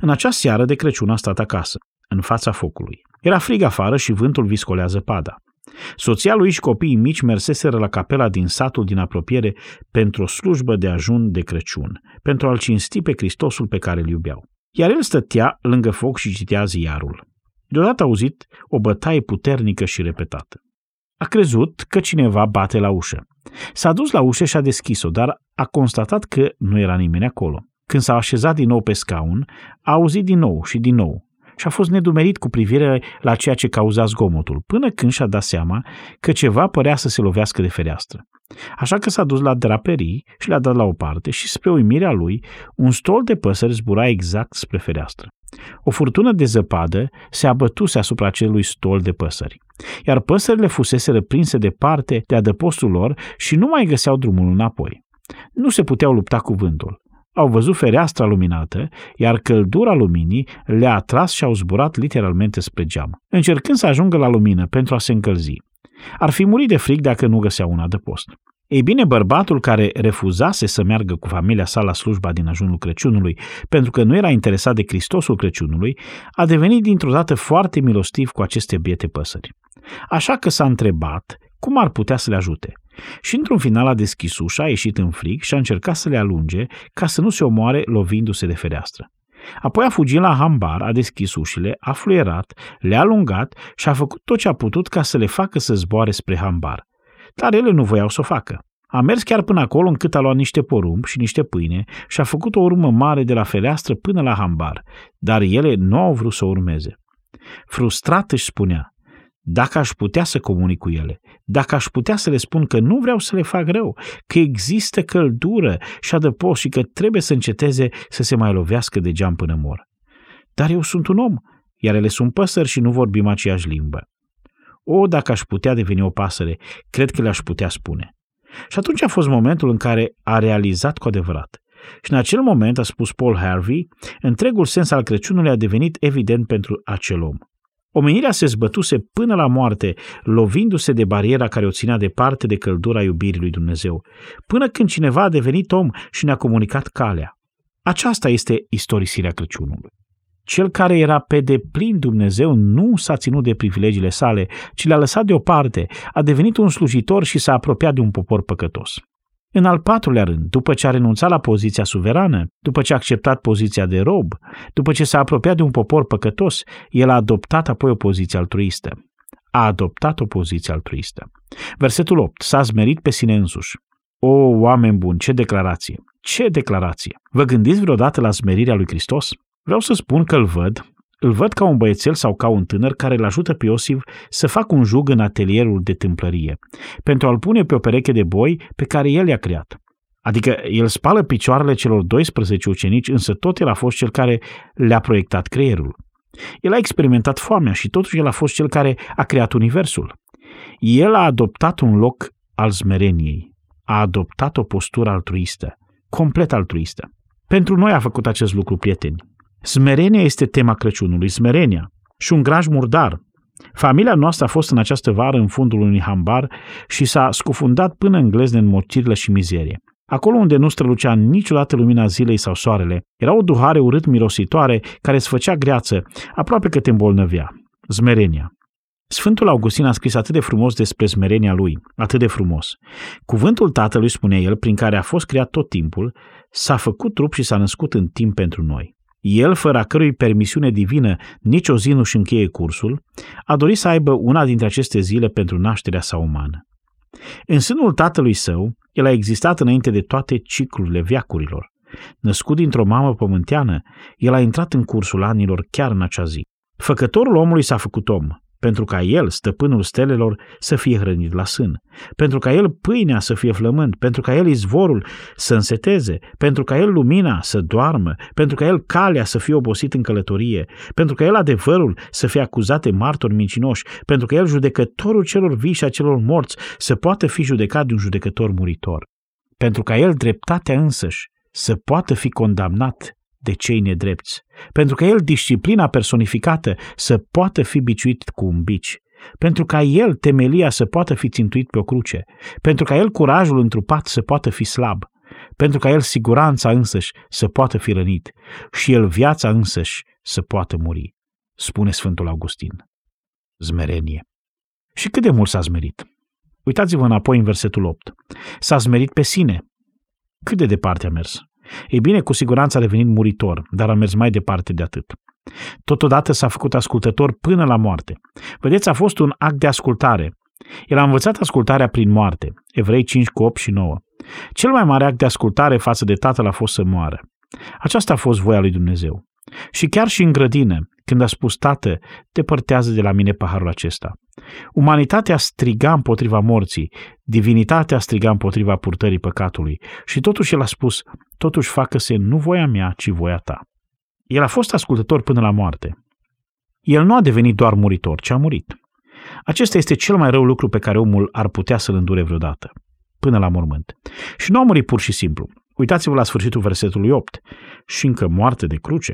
În acea seară de Crăciun a stat acasă, în fața focului. Era frig afară și vântul viscolează pada. Soția lui și copiii mici merseseră la capela din satul din apropiere pentru o slujbă de ajun de Crăciun, pentru a-L cinsti pe Hristosul pe care îl iubeau. Iar el stătea lângă foc și citea ziarul. Deodată a auzit o bătaie puternică și repetată. A crezut că cineva bate la ușă. S-a dus la ușă și a deschis-o, dar a constatat că nu era nimeni acolo. Când s-a așezat din nou pe scaun, a auzit din nou și din nou și a fost nedumerit cu privire la ceea ce cauza zgomotul, până când și-a dat seama că ceva părea să se lovească de fereastră. Așa că s-a dus la draperii și le-a dat la o parte și spre uimirea lui, un stol de păsări zbura exact spre fereastră. O furtună de zăpadă se abătuse asupra acelui stol de păsări, iar păsările fusese prinse departe de adăpostul lor și nu mai găseau drumul înapoi. Nu se puteau lupta cu vântul. Au văzut fereastra luminată, iar căldura luminii le-a atras și au zburat literalmente spre geam, încercând să ajungă la lumină pentru a se încălzi. Ar fi murit de frig dacă nu găseau un adăpost. Ei bine, bărbatul care refuzase să meargă cu familia sa la slujba din ajunul Crăciunului, pentru că nu era interesat de Hristosul Crăciunului, a devenit dintr-o dată foarte milostiv cu aceste biete păsări. Așa că s-a întrebat cum ar putea să le ajute. Și într-un final a deschis ușa, a ieșit în frig și a încercat să le alunge ca să nu se omoare lovindu-se de fereastră. Apoi a fugit la hambar, a deschis ușile, a fluierat, le-a alungat și a făcut tot ce a putut ca să le facă să zboare spre hambar. Dar ele nu voiau să o facă. A mers chiar până acolo încât a luat niște porumb și niște pâine și a făcut o urmă mare de la fereastră până la hambar, dar ele nu au vrut să o urmeze. Frustrat își spunea, dacă aș putea să comunic cu ele, dacă aș putea să le spun că nu vreau să le fac rău, că există căldură și adăpost și că trebuie să înceteze să se mai lovească de geam până mor. Dar eu sunt un om, iar ele sunt păsări și nu vorbim aceeași limbă. O, dacă aș putea deveni o pasăre, cred că le-aș putea spune. Și atunci a fost momentul în care a realizat cu adevărat. Și în acel moment, a spus Paul Harvey, întregul sens al Crăciunului a devenit evident pentru acel om. Omenirea se zbătuse până la moarte, lovindu-se de bariera care o ținea departe de căldura iubirii lui Dumnezeu, până când cineva a devenit om și ne-a comunicat calea. Aceasta este istorisirea Crăciunului. Cel care era pe deplin Dumnezeu nu s-a ținut de privilegiile sale, ci le-a lăsat deoparte, a devenit un slujitor și s-a apropiat de un popor păcătos. În al patrulea rând, după ce a renunțat la poziția suverană, după ce a acceptat poziția de rob, după ce s-a apropiat de un popor păcătos, el a adoptat apoi o poziție altruistă. A adoptat o poziție altruistă. Versetul 8. S-a zmerit pe sine însuși. O, oameni buni, ce declarație! Ce declarație! Vă gândiți vreodată la zmerirea lui Hristos? Vreau să spun că îl văd, îl văd ca un băiețel sau ca un tânăr care îl ajută pe Iosif să facă un jug în atelierul de tâmplărie, pentru a-l pune pe o pereche de boi pe care el i-a creat. Adică el spală picioarele celor 12 ucenici, însă tot el a fost cel care le-a proiectat creierul. El a experimentat foamea și totuși el a fost cel care a creat universul. El a adoptat un loc al smereniei, a adoptat o postură altruistă, complet altruistă. Pentru noi a făcut acest lucru, prieteni. Smerenia este tema Crăciunului, smerenia. Și un graj murdar. Familia noastră a fost în această vară în fundul unui hambar și s-a scufundat până în glezne în morcirile și mizerie. Acolo unde nu strălucea niciodată lumina zilei sau soarele, era o duhare urât mirositoare care îți făcea greață, aproape că te îmbolnăvea. Smerenia. Sfântul Augustin a scris atât de frumos despre smerenia lui, atât de frumos. Cuvântul Tatălui, spune el, prin care a fost creat tot timpul, s-a făcut trup și s-a născut în timp pentru noi. El, fără a cărui permisiune divină nici o zi nu-și încheie cursul, a dorit să aibă una dintre aceste zile pentru nașterea sa umană. În sânul tatălui său, el a existat înainte de toate ciclurile viacurilor. Născut dintr-o mamă pământeană, el a intrat în cursul anilor chiar în acea zi. Făcătorul omului s-a făcut om, pentru ca el, stăpânul stelelor, să fie hrănit la sân, pentru ca el pâinea să fie flămând, pentru ca el izvorul să înseteze, pentru ca el lumina să doarmă, pentru ca el calea să fie obosit în călătorie, pentru ca el adevărul să fie acuzat de martori mincinoși, pentru ca el judecătorul celor vii și a celor morți să poată fi judecat de un judecător muritor, pentru ca el dreptatea însăși să poată fi condamnat de cei nedrepți, pentru ca el, disciplina personificată, să poată fi biciuit cu un bici, pentru ca el, temelia, să poată fi țintuit pe o cruce, pentru ca el, curajul întrupat, să poată fi slab, pentru ca el, siguranța însăși, să poată fi rănit și el, viața însăși, să poată muri, spune Sfântul Augustin. Zmerenie. Și cât de mult s-a zmerit? Uitați-vă înapoi în versetul 8. S-a zmerit pe sine. Cât de departe a mers? Ei bine, cu siguranță a devenit muritor, dar a mers mai departe de atât. Totodată s-a făcut ascultător până la moarte. Vedeți, a fost un act de ascultare. El a învățat ascultarea prin moarte. Evrei 5 cu 8 și 9. Cel mai mare act de ascultare față de tatăl a fost să moară. Aceasta a fost voia lui Dumnezeu. Și chiar și în grădină, când a spus, Tată, depărtează de la mine paharul acesta. Umanitatea striga împotriva morții, divinitatea striga împotriva purtării păcatului și totuși el a spus, totuși facă-se nu voia mea, ci voia ta. El a fost ascultător până la moarte. El nu a devenit doar muritor, ci a murit. Acesta este cel mai rău lucru pe care omul ar putea să-l îndure vreodată, până la mormânt. Și nu a murit pur și simplu. Uitați-vă la sfârșitul versetului 8. Și încă moarte de cruce.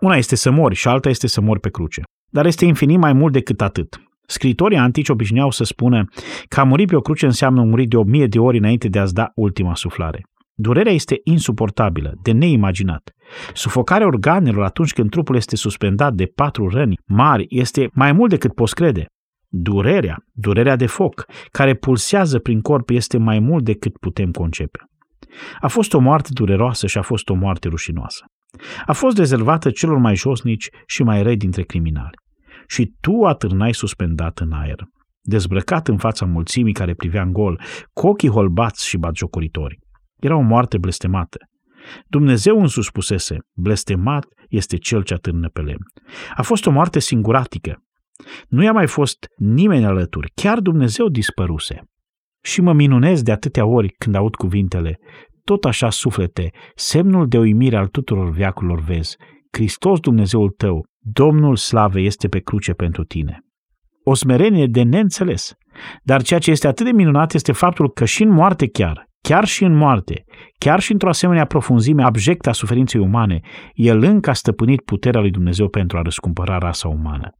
Una este să mori și alta este să mori pe cruce. Dar este infinit mai mult decât atât. Scritorii antici obișnuiau să spună că a muri pe o cruce înseamnă muri de o mie de ori înainte de a-ți da ultima suflare. Durerea este insuportabilă, de neimaginat. Sufocarea organelor atunci când trupul este suspendat de patru răni mari este mai mult decât poți crede. Durerea, durerea de foc, care pulsează prin corp este mai mult decât putem concepe. A fost o moarte dureroasă și a fost o moarte rușinoasă. A fost rezervată celor mai josnici și mai răi dintre criminali. Și tu atârnai suspendat în aer, dezbrăcat în fața mulțimii care privea în gol, cu ochii holbați și batjocoritori. Era o moarte blestemată. Dumnezeu însuși spusese, blestemat este cel ce atârnă pe lemn. A fost o moarte singuratică. Nu i-a mai fost nimeni alături, chiar Dumnezeu dispăruse. Și mă minunez de atâtea ori când aud cuvintele, tot așa suflete, semnul de uimire al tuturor veacurilor vezi, Hristos Dumnezeul tău, Domnul slavei este pe cruce pentru tine. O smerenie de neînțeles. Dar ceea ce este atât de minunat este faptul că și în moarte chiar, chiar și în moarte, chiar și într-o asemenea profunzime abjectă a suferinței umane, el încă a stăpânit puterea lui Dumnezeu pentru a răscumpăra rasa umană.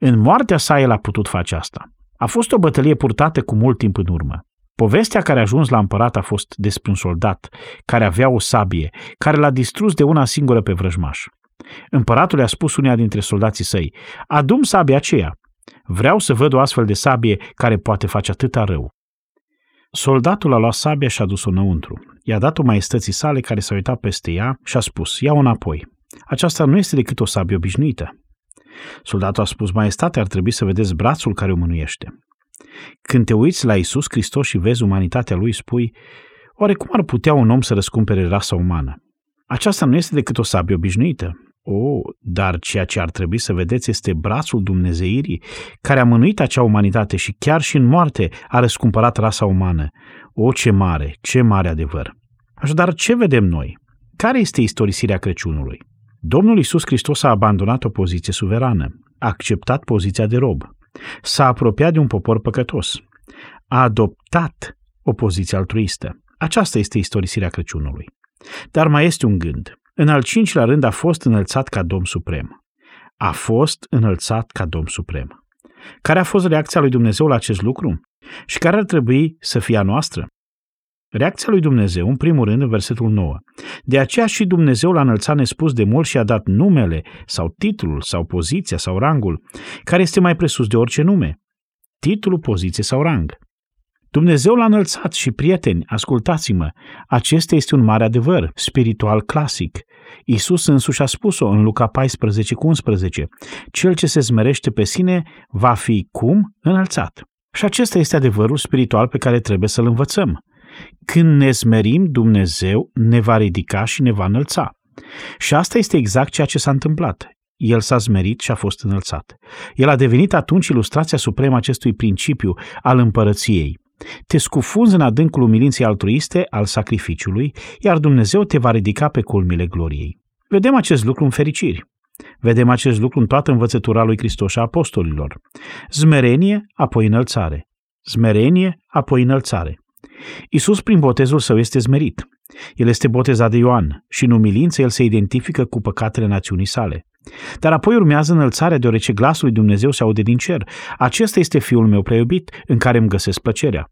În moartea sa el a putut face asta. A fost o bătălie purtată cu mult timp în urmă. Povestea care a ajuns la împărat a fost despre un soldat care avea o sabie, care l-a distrus de una singură pe vrăjmaș. Împăratul i-a spus unia dintre soldații săi, adum sabia aceea. Vreau să văd o astfel de sabie care poate face atâta rău. Soldatul a luat sabia și a dus-o înăuntru. I-a dat-o maestății sale care s-a uitat peste ea și a spus, ia-o înapoi. Aceasta nu este decât o sabie obișnuită. Soldatul a spus, maestate, ar trebui să vedeți brațul care o mânuiește. Când te uiți la Isus Hristos și vezi umanitatea lui, spui, oare cum ar putea un om să răscumpere rasa umană? Aceasta nu este decât o sabie obișnuită. O, oh, dar ceea ce ar trebui să vedeți este brațul Dumnezeirii, care a mânuit acea umanitate și chiar și în moarte a răscumpărat rasa umană. O, ce mare, ce mare adevăr! Așadar, ce vedem noi? Care este istorisirea Crăciunului? Domnul Isus Hristos a abandonat o poziție suverană, a acceptat poziția de rob, s-a apropiat de un popor păcătos, a adoptat o poziție altruistă. Aceasta este istorisirea Crăciunului. Dar mai este un gând. În al cincilea rând a fost înălțat ca Domn Suprem. A fost înălțat ca Domn Suprem. Care a fost reacția lui Dumnezeu la acest lucru? Și care ar trebui să fie a noastră? Reacția lui Dumnezeu, în primul rând, în versetul 9. De aceea și Dumnezeu l-a înălțat nespus de mult și a dat numele, sau titlul, sau poziția, sau rangul, care este mai presus de orice nume. Titlul, poziție sau rang. Dumnezeu l-a înălțat și, prieteni, ascultați-mă, acesta este un mare adevăr, spiritual clasic. Iisus însuși a spus-o în Luca 14 cu 11. Cel ce se zmerește pe sine va fi cum? Înălțat. Și acesta este adevărul spiritual pe care trebuie să-l învățăm. Când ne smerim, Dumnezeu ne va ridica și ne va înălța. Și asta este exact ceea ce s-a întâmplat. El s-a zmerit și a fost înălțat. El a devenit atunci ilustrația supremă acestui principiu al împărăției. Te scufunzi în adâncul umilinței altruiste al sacrificiului, iar Dumnezeu te va ridica pe culmile gloriei. Vedem acest lucru în fericiri. Vedem acest lucru în toată învățătura lui Hristos și a apostolilor. Zmerenie, apoi înălțare. Zmerenie, apoi înălțare. Isus, prin botezul său, este zmerit. El este botezat de Ioan și în umilință el se identifică cu păcatele națiunii sale. Dar apoi urmează înălțarea deoarece glasul lui Dumnezeu se aude din cer. Acesta este fiul meu preiubit în care îmi găsesc plăcerea.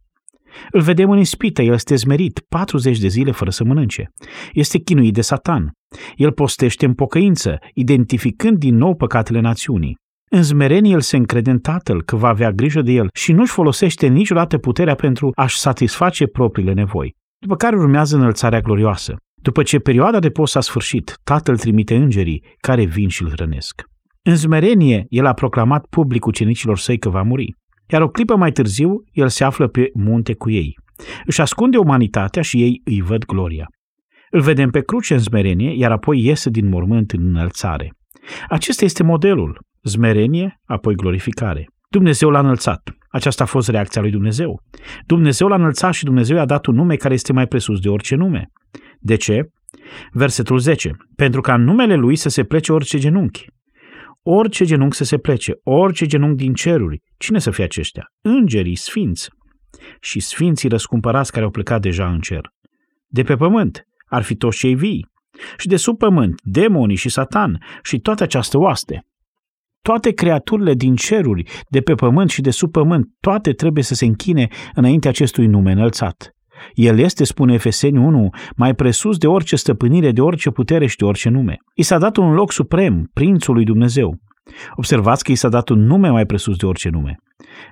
Îl vedem în ispită, el este zmerit 40 de zile fără să mănânce. Este chinuit de satan. El postește în pocăință, identificând din nou păcatele națiunii. În zmerenie el se încrede în tatăl că va avea grijă de el și nu-și folosește niciodată puterea pentru a-și satisface propriile nevoi. După care urmează înălțarea glorioasă. După ce perioada de post a sfârșit, tatăl trimite îngerii care vin și îl hrănesc. În zmerenie, el a proclamat public ucenicilor săi că va muri. Iar o clipă mai târziu, el se află pe munte cu ei. Își ascunde umanitatea și ei îi văd gloria. Îl vedem pe cruce în zmerenie, iar apoi iese din mormânt în înălțare. Acesta este modelul. Zmerenie, apoi glorificare. Dumnezeu l-a înălțat. Aceasta a fost reacția lui Dumnezeu. Dumnezeu l-a înălțat și Dumnezeu i-a dat un nume care este mai presus de orice nume. De ce? Versetul 10. Pentru ca în numele lui să se plece orice genunchi. Orice genunchi să se plece, orice genunchi din ceruri. Cine să fie aceștia? Îngerii, sfinți. Și sfinții răscumpărați care au plecat deja în cer. De pe pământ ar fi toți cei vii. Și de sub pământ, demonii și satan și toată această oaste. Toate creaturile din ceruri, de pe pământ și de sub pământ, toate trebuie să se închine înainte acestui nume înălțat. El este, spune Efeseni 1, mai presus de orice stăpânire, de orice putere și de orice nume. I s-a dat un loc suprem, prințul lui Dumnezeu. Observați că i s-a dat un nume mai presus de orice nume.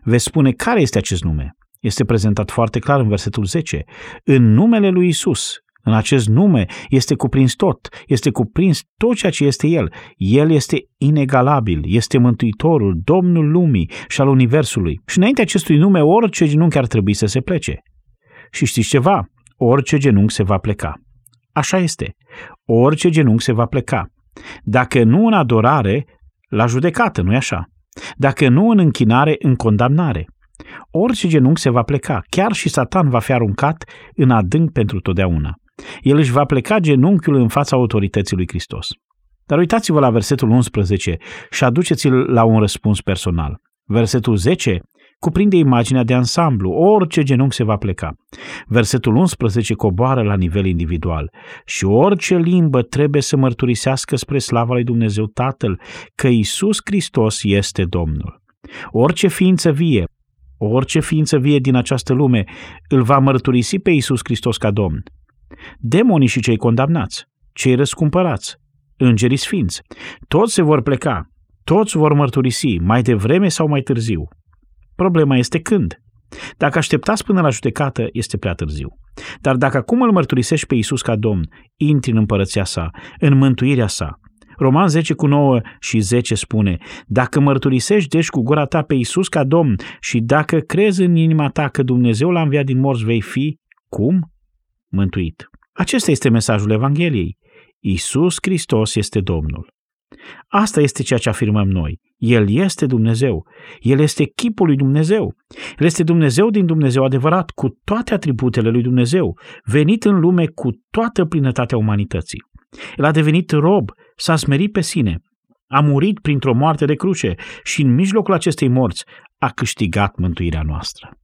Veți spune care este acest nume. Este prezentat foarte clar în versetul 10. În numele lui Isus, în acest nume este cuprins tot, este cuprins tot ceea ce este El. El este inegalabil, este Mântuitorul, Domnul lumii și al Universului. Și înainte acestui nume, orice genunchi ar trebui să se plece. Și știți ceva? Orice genunchi se va pleca. Așa este. Orice genunchi se va pleca. Dacă nu în adorare, la judecată, nu-i așa? Dacă nu în închinare, în condamnare. Orice genunchi se va pleca, chiar și Satan va fi aruncat în adânc pentru totdeauna. El își va pleca genunchiul în fața autorității lui Hristos. Dar uitați-vă la versetul 11 și aduceți-l la un răspuns personal. Versetul 10 cuprinde imaginea de ansamblu, orice genunchi se va pleca. Versetul 11 coboară la nivel individual și orice limbă trebuie să mărturisească spre slava lui Dumnezeu Tatăl că Isus Hristos este Domnul. Orice ființă vie, orice ființă vie din această lume îl va mărturisi pe Isus Hristos ca Domn. Demonii și cei condamnați, cei răscumpărați, îngerii sfinți, toți se vor pleca, toți vor mărturisi, mai devreme sau mai târziu. Problema este când. Dacă așteptați până la judecată, este prea târziu. Dar dacă acum îl mărturisești pe Isus ca Domn, intri în împărăția sa, în mântuirea sa. Roman 10 cu 9 și 10 spune, Dacă mărturisești deci cu gura ta pe Isus ca Domn și dacă crezi în inima ta că Dumnezeu l-a înviat din morți, vei fi, cum? Mântuit. Acesta este mesajul Evangheliei. Isus Hristos este Domnul. Asta este ceea ce afirmăm noi. El este Dumnezeu. El este chipul lui Dumnezeu. El este Dumnezeu din Dumnezeu adevărat, cu toate atributele lui Dumnezeu, venit în lume cu toată plinătatea umanității. El a devenit rob, s-a smerit pe sine, a murit printr-o moarte de cruce și în mijlocul acestei morți a câștigat mântuirea noastră.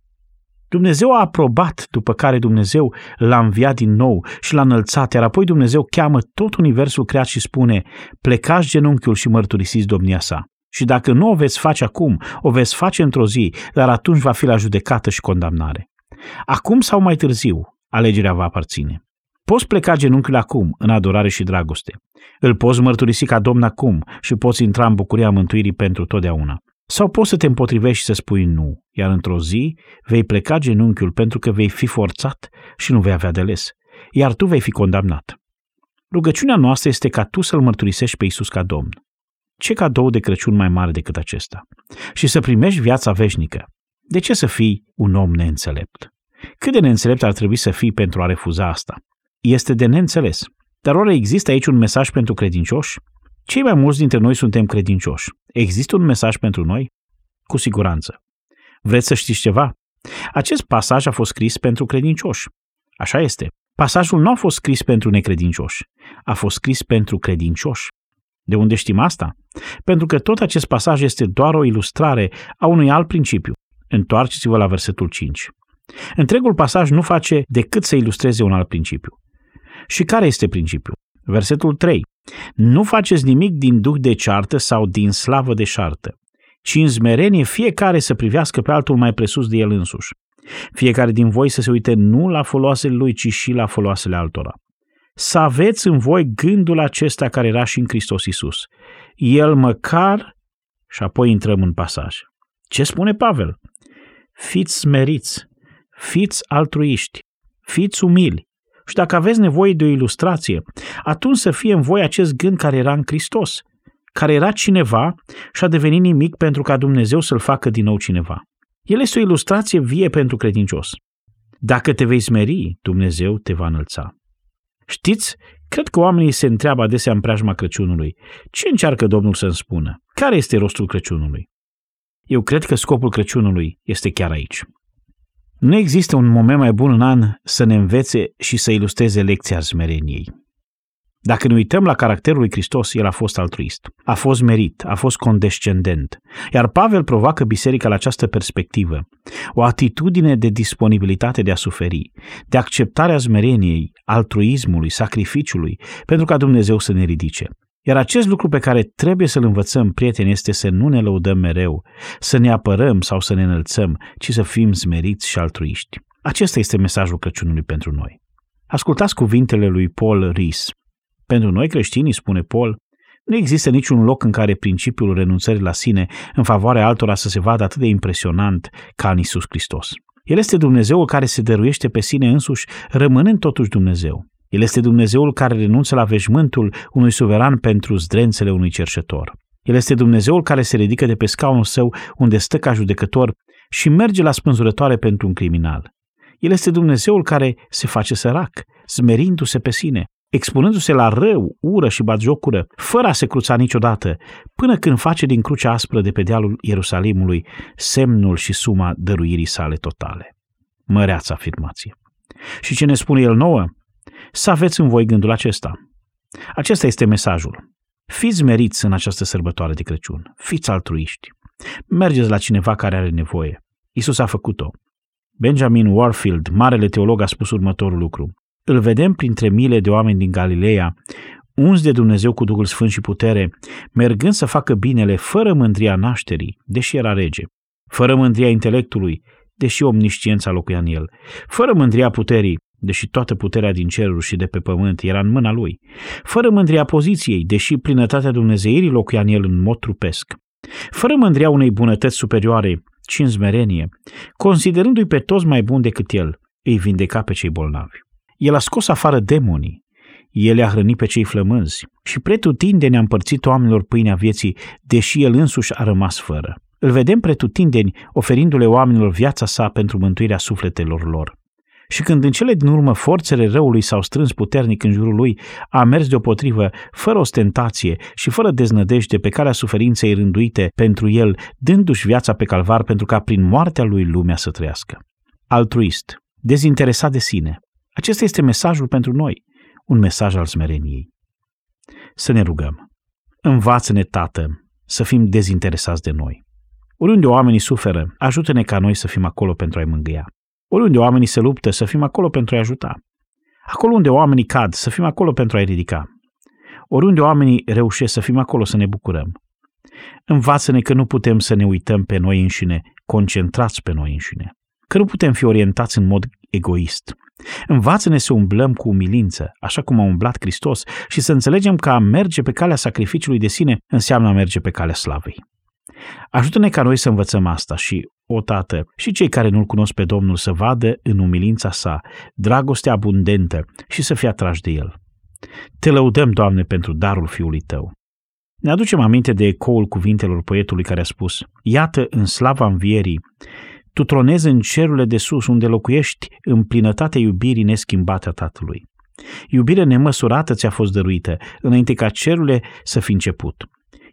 Dumnezeu a aprobat, după care Dumnezeu l-a înviat din nou și l-a înălțat, iar apoi Dumnezeu cheamă tot universul creat și spune, plecați genunchiul și mărturisiți domnia sa. Și dacă nu o veți face acum, o veți face într-o zi, dar atunci va fi la judecată și condamnare. Acum sau mai târziu, alegerea va aparține. Poți pleca genunchiul acum, în adorare și dragoste. Îl poți mărturisi ca Domn acum și poți intra în bucuria mântuirii pentru totdeauna. Sau poți să te împotrivești și să spui nu, iar într-o zi vei pleca genunchiul pentru că vei fi forțat și nu vei avea de les, iar tu vei fi condamnat. Rugăciunea noastră este ca tu să-L mărturisești pe Isus ca Domn. Ce cadou de Crăciun mai mare decât acesta? Și să primești viața veșnică. De ce să fii un om neînțelept? Cât de neînțelept ar trebui să fii pentru a refuza asta? Este de neînțeles. Dar oare există aici un mesaj pentru credincioși? Cei mai mulți dintre noi suntem credincioși. Există un mesaj pentru noi? Cu siguranță. Vreți să știți ceva? Acest pasaj a fost scris pentru credincioși. Așa este. Pasajul nu a fost scris pentru necredincioși. A fost scris pentru credincioși. De unde știm asta? Pentru că tot acest pasaj este doar o ilustrare a unui alt principiu. Întoarceți-vă la versetul 5. Întregul pasaj nu face decât să ilustreze un alt principiu. Și care este principiul? Versetul 3. Nu faceți nimic din duh de ceartă sau din slavă de șartă, ci în zmerenie fiecare să privească pe altul mai presus de el însuși. Fiecare din voi să se uite nu la foloasele lui, ci și la foloasele altora. Să aveți în voi gândul acesta care era și în Hristos Isus. El măcar, și apoi intrăm în pasaj. Ce spune Pavel? Fiți smeriți, fiți altruiști, fiți umili. Și dacă aveți nevoie de o ilustrație, atunci să fie în voi acest gând care era în Hristos, care era cineva și a devenit nimic pentru ca Dumnezeu să-l facă din nou cineva. El este o ilustrație vie pentru credincios. Dacă te vei smeri, Dumnezeu te va înălța. Știți, cred că oamenii se întreabă adesea în preajma Crăciunului. Ce încearcă Domnul să-mi spună? Care este rostul Crăciunului? Eu cred că scopul Crăciunului este chiar aici. Nu există un moment mai bun în an să ne învețe și să ilustreze lecția smereniei. Dacă ne uităm la caracterul lui Hristos, el a fost altruist, a fost merit, a fost condescendent. Iar Pavel provoacă biserica la această perspectivă, o atitudine de disponibilitate de a suferi, de acceptarea smereniei, altruismului, sacrificiului, pentru ca Dumnezeu să ne ridice. Iar acest lucru pe care trebuie să-l învățăm, prieteni, este să nu ne lăudăm mereu, să ne apărăm sau să ne înălțăm, ci să fim smeriți și altruiști. Acesta este mesajul Crăciunului pentru noi. Ascultați cuvintele lui Paul Rees. Pentru noi creștinii, spune Paul, nu există niciun loc în care principiul renunțării la sine în favoarea altora să se vadă atât de impresionant ca în Isus Hristos. El este Dumnezeul care se dăruiește pe sine însuși, rămânând totuși Dumnezeu. El este Dumnezeul care renunță la veșmântul unui suveran pentru zdrențele unui cerșetor. El este Dumnezeul care se ridică de pe scaunul său unde stă ca judecător și merge la spânzurătoare pentru un criminal. El este Dumnezeul care se face sărac, smerindu-se pe sine, expunându-se la rău, ură și batjocură, fără a se cruța niciodată, până când face din crucea aspră de pe dealul Ierusalimului semnul și suma dăruirii sale totale. Măreață afirmație. Și ce ne spune el nouă? Să aveți în voi gândul acesta. Acesta este mesajul. Fiți meriți în această sărbătoare de Crăciun. Fiți altruiști. Mergeți la cineva care are nevoie. Isus a făcut-o. Benjamin Warfield, marele teolog, a spus următorul lucru. Îl vedem printre mile de oameni din Galileea, uns de Dumnezeu cu Duhul Sfânt și putere, mergând să facă binele fără mândria nașterii, deși era rege, fără mândria intelectului, deși omnisciența locuia în el, fără mândria puterii, deși toată puterea din ceruri și de pe pământ era în mâna lui, fără mândria poziției, deși plinătatea Dumnezeirii locuia în el în mod trupesc, fără mândria unei bunătăți superioare, ci în smerenie, considerându-i pe toți mai buni decât el, îi vindeca pe cei bolnavi. El a scos afară demonii, el a hrănit pe cei flămânzi și pretutindeni a împărțit oamenilor pâinea vieții, deși el însuși a rămas fără. Îl vedem pretutindeni oferindu-le oamenilor viața sa pentru mântuirea sufletelor lor. Și când în cele din urmă forțele răului s-au strâns puternic în jurul lui, a mers deopotrivă, fără ostentație și fără deznădejde pe calea suferinței rânduite pentru el, dându-și viața pe calvar pentru ca prin moartea lui lumea să trăiască. Altruist, dezinteresat de sine, acesta este mesajul pentru noi, un mesaj al smereniei. Să ne rugăm. Învață-ne, Tată, să fim dezinteresați de noi. Oriunde oamenii suferă, ajută-ne ca noi să fim acolo pentru a-i mângâia. Oriunde oamenii se luptă, să fim acolo pentru a-i ajuta. Acolo unde oamenii cad, să fim acolo pentru a-i ridica. Oriunde oamenii reușesc, să fim acolo să ne bucurăm. Învață-ne că nu putem să ne uităm pe noi înșine, concentrați pe noi înșine. Că nu putem fi orientați în mod egoist, Învață-ne să umblăm cu umilință, așa cum a umblat Hristos, și să înțelegem că a merge pe calea sacrificiului de sine înseamnă a merge pe calea slavei. Ajută-ne ca noi să învățăm asta și, o tată, și cei care nu-L cunosc pe Domnul să vadă în umilința sa dragostea abundentă și să fie atrași de El. Te lăudăm, Doamne, pentru darul Fiului Tău. Ne aducem aminte de ecoul cuvintelor poetului care a spus, Iată, în slava învierii, tu tronezi în cerurile de sus, unde locuiești în plinătatea iubirii neschimbate a Tatălui. Iubirea nemăsurată ți-a fost dăruită, înainte ca cerurile să fi început.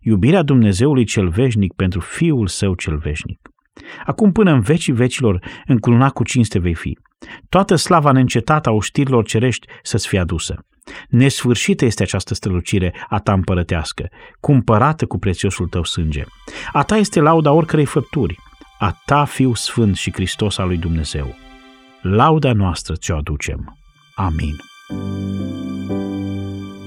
Iubirea Dumnezeului cel veșnic pentru Fiul Său cel veșnic. Acum până în vecii vecilor, încununat cu cinste vei fi. Toată slava neîncetată a oștirilor cerești să-ți fie adusă. Nesfârșită este această strălucire a ta împărătească, cumpărată cu prețiosul tău sânge. A ta este lauda oricărei făpturi, a ta Fiu Sfânt și Hristos al lui Dumnezeu. Lauda noastră ți-o aducem. Amin.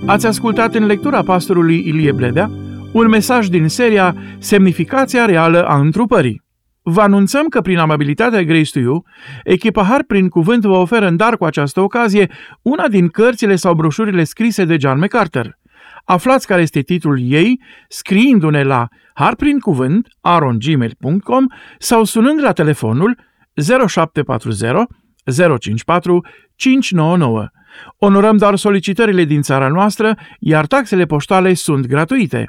Ați ascultat în lectura pastorului Ilie Bledea un mesaj din seria Semnificația reală a întrupării. Vă anunțăm că prin amabilitatea Grace to You, echipa Har prin cuvânt vă oferă în dar cu această ocazie una din cărțile sau broșurile scrise de John MacArthur. Aflați care este titlul ei scriindu-ne la harprincuvânt arongmail.com sau sunând la telefonul 0740 054 599. Onorăm doar solicitările din țara noastră, iar taxele poștale sunt gratuite.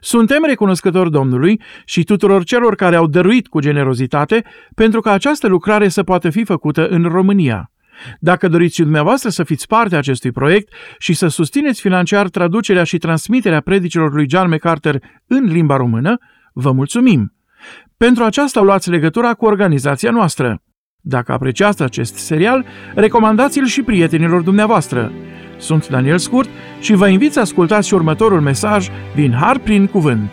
Suntem recunoscători Domnului și tuturor celor care au dăruit cu generozitate pentru ca această lucrare să poată fi făcută în România. Dacă doriți și dumneavoastră să fiți parte a acestui proiect și să susțineți financiar traducerea și transmiterea predicilor lui John MacArthur în limba română, vă mulțumim! Pentru aceasta luați legătura cu organizația noastră. Dacă apreciați acest serial, recomandați-l și prietenilor dumneavoastră. Sunt Daniel Scurt și vă invit să ascultați următorul mesaj din Har prin Cuvânt.